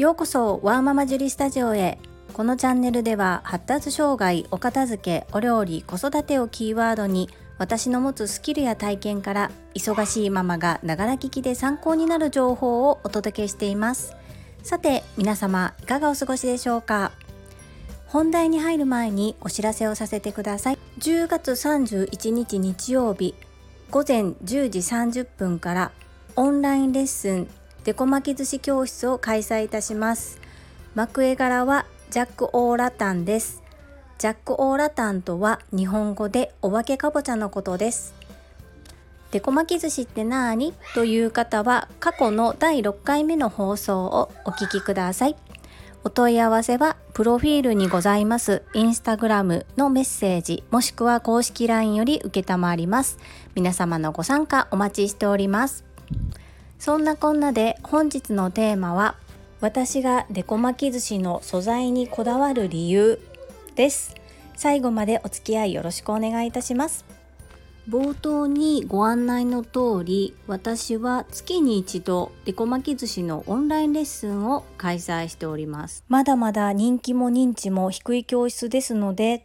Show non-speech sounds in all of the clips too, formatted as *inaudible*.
ようこそワーママジュリスタジオへ。このチャンネルでは発達障害お片付けお料理子育てをキーワードに私の持つスキルや体験から忙しいママがながら聞きで参考になる情報をお届けしています。さて皆様いかがお過ごしでしょうか？本題に入る前にお知らせをさせてください。10月31日日曜日午前10時30分からオンラインレッスンデコ巻き寿司教室を開催いたします。幕絵柄はジャック・オーラタンです。ジャック・オーラタンとは日本語でお化けかぼちゃのことです。デコ巻き寿司ってなーに？という方は過去の第6回目の放送をお聞きください。お問い合わせはプロフィールにございますインスタグラムのメッセージもしくは公式 LINE より受ります。皆様のご参加お待ちしております。そんなこんなで本日のテーマは私がデコ巻き寿司の素材にこだわる理由です。最後までお付き合いよろしくお願いいたします。冒頭にご案内の通り私は月に一度デコ巻き寿司のオンラインレッスンを開催しております。まだまだ人気も認知も低い教室ですので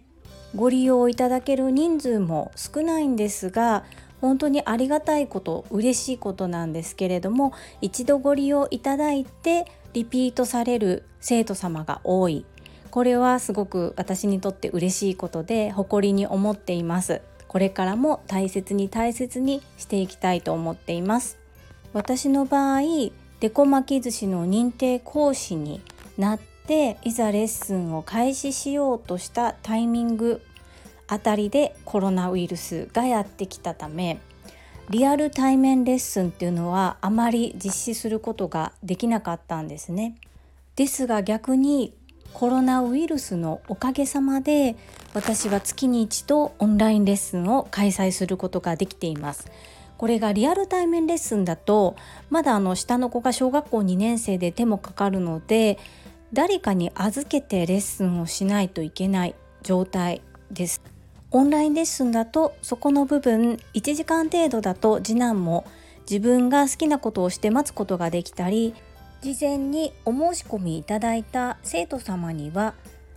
ご利用いただける人数も少ないんですが本当にありがたいこと嬉しいことなんですけれども一度ご利用いただいてリピートされる生徒様が多い。これはすごく私にとって嬉しいことで誇りに思っています。これからも大切に大切にしていきたいと思っています。私の場合デコ巻き寿司の認定講師になっていざレッスンを開始しようとしたタイミングあたりでコロナウイルスがやってきたためリアル対面レッスンっていうのはあまり実施することができなかったんですね。ですが逆にコロナウイルスのおかげさまで私は月に一度オンラインレッスンを開催することができています。これがリアル対面レッスンだとまだあの下の子が小学校2年生で手もかかるので誰かに預けてレッスンをしないといけない状態です。オンラインレッスンだとそこの部分1時間程度だと次男も自分が好きなことをして待つことができたり事前にお申し込みいただいた生徒様には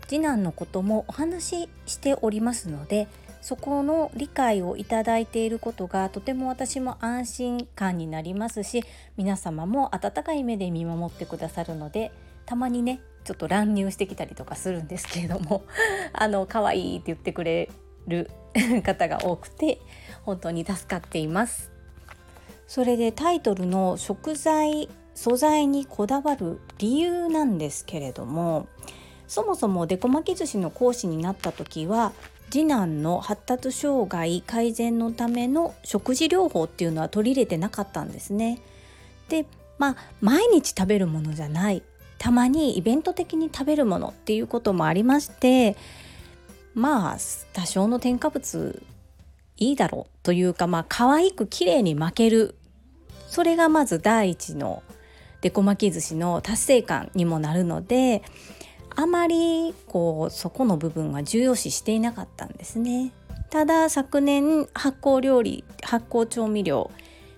次男のこともお話ししておりますのでそこの理解をいただいていることがとても私も安心感になりますし皆様も温かい目で見守ってくださるのでたまにねちょっと乱入してきたりとかするんですけれども *laughs* あの可愛いって言ってくれる方が多くて本当に助かっていますそれでタイトルの食材素材にこだわる理由なんですけれどもそもそもデコ巻き寿司の講師になった時は次男の発達障害改善のための食事療法っていうのは取り入れてなかったんですね。でまあ毎日食べるものじゃないたまにイベント的に食べるものっていうこともありましてまあ多少の添加物いいだろうというかまあ可愛く綺麗に巻けるそれがまず第一のデコ巻き寿司の達成感にもなるのであまりこうそこの部分は重要視していなかったんですね。ただ昨年発酵料理発酵調味料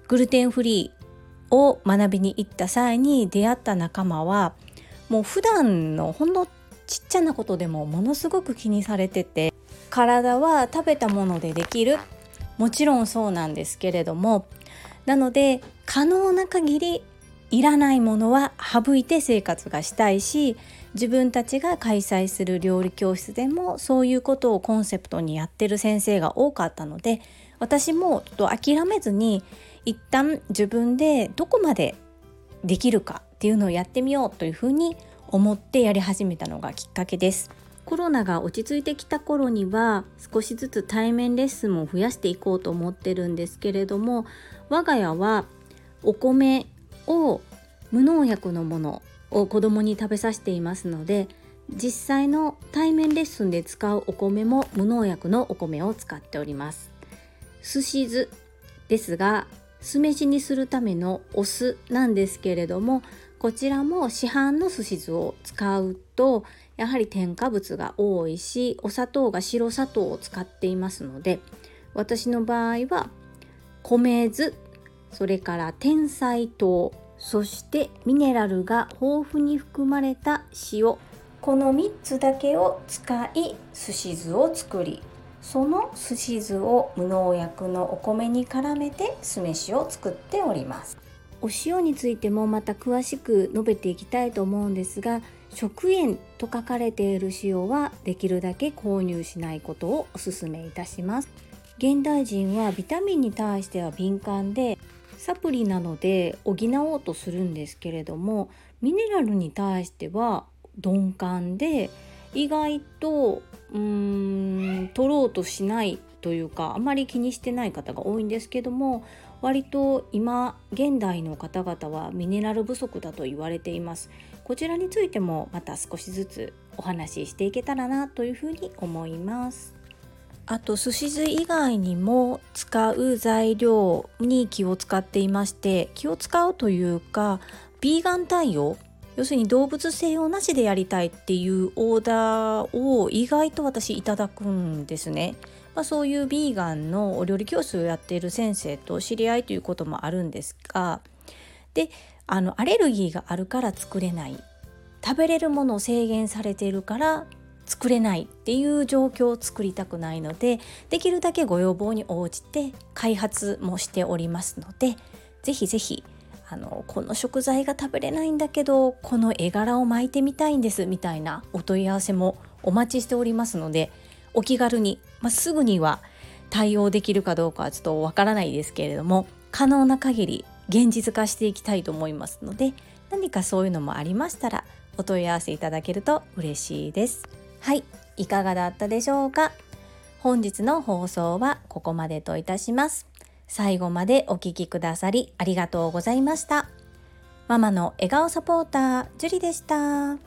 グルテンフリーを学びに行った際に出会った仲間はもう普段のほんのちっちゃなことでもものすごく気にされてて体は食べたものでできる。もちろんそうなんですけれどもなので可能な限りいらないものは省いて生活がしたいし自分たちが開催する料理教室でもそういうことをコンセプトにやってる先生が多かったので私もちょっと諦めずに一旦自分でどこまでできるかっていうのをやってみようというふうに思ってやり始めたのがきっかけです。コロナが落ち着いてきた頃には少しずつ対面レッスンも増やしていこうと思ってるんですけれども我が家はお米を無農薬のものを子供に食べさせていますので実際の対面レッスンで使うお米も無農薬のお米を使っております。すし酢ですが酢飯にするためのお酢なんですけれどもこちらも市販のすし酢を使うとやはり添加物が多いしお砂糖が白砂糖を使っていますので私の場合は米酢それから天才糖そしてミネラルが豊富に含まれた塩この3つだけを使いすし酢を作りそのすし酢を無農薬のお米に絡めて酢飯を作っております。お塩についてもまた詳しく述べていきたいと思うんですが食塩と書かれている塩はできるだけ購入しないことをお勧めいたします。現代人はビタミンに対しては敏感でサプリなので補おうとするんですけれどもミネラルに対しては鈍感で意外とうーん取ろうとしないというかあまり気にしてない方が多いんですけども割と今現代の方々はミネラル不足だと言われていますこちらについてもまた少しずつお話ししていけたらなというふうに思いますあと寿司酢以外にも使う材料に気を使っていまして気を使うというかビーガン対応要するに動物性をなしでやりたいっていうオーダーを意外と私いただくんですね。まあ、そういうビーガンのお料理教室をやっている先生と知り合いということもあるんですがであのアレルギーがあるから作れない。食べれるものを制限されているから作れないっていう状況を作りたくないのでできるだけご要望に応じて開発もしておりますのでぜひぜひあのこの食材が食べれないんだけどこの絵柄を巻いてみたいんですみたいなお問い合わせもお待ちしておりますのでお気軽に、まあ、すぐには対応できるかどうかはちょっとわからないですけれども可能な限り現実化していきたいと思いますので何かそういうのもありましたらお問い合わせいただけると嬉しいです。はい、いかがだったでしょうか？本日の放送はここまでといたします。最後までお聴きくださりありがとうございました。ママの笑顔サポーター、ジュリでした。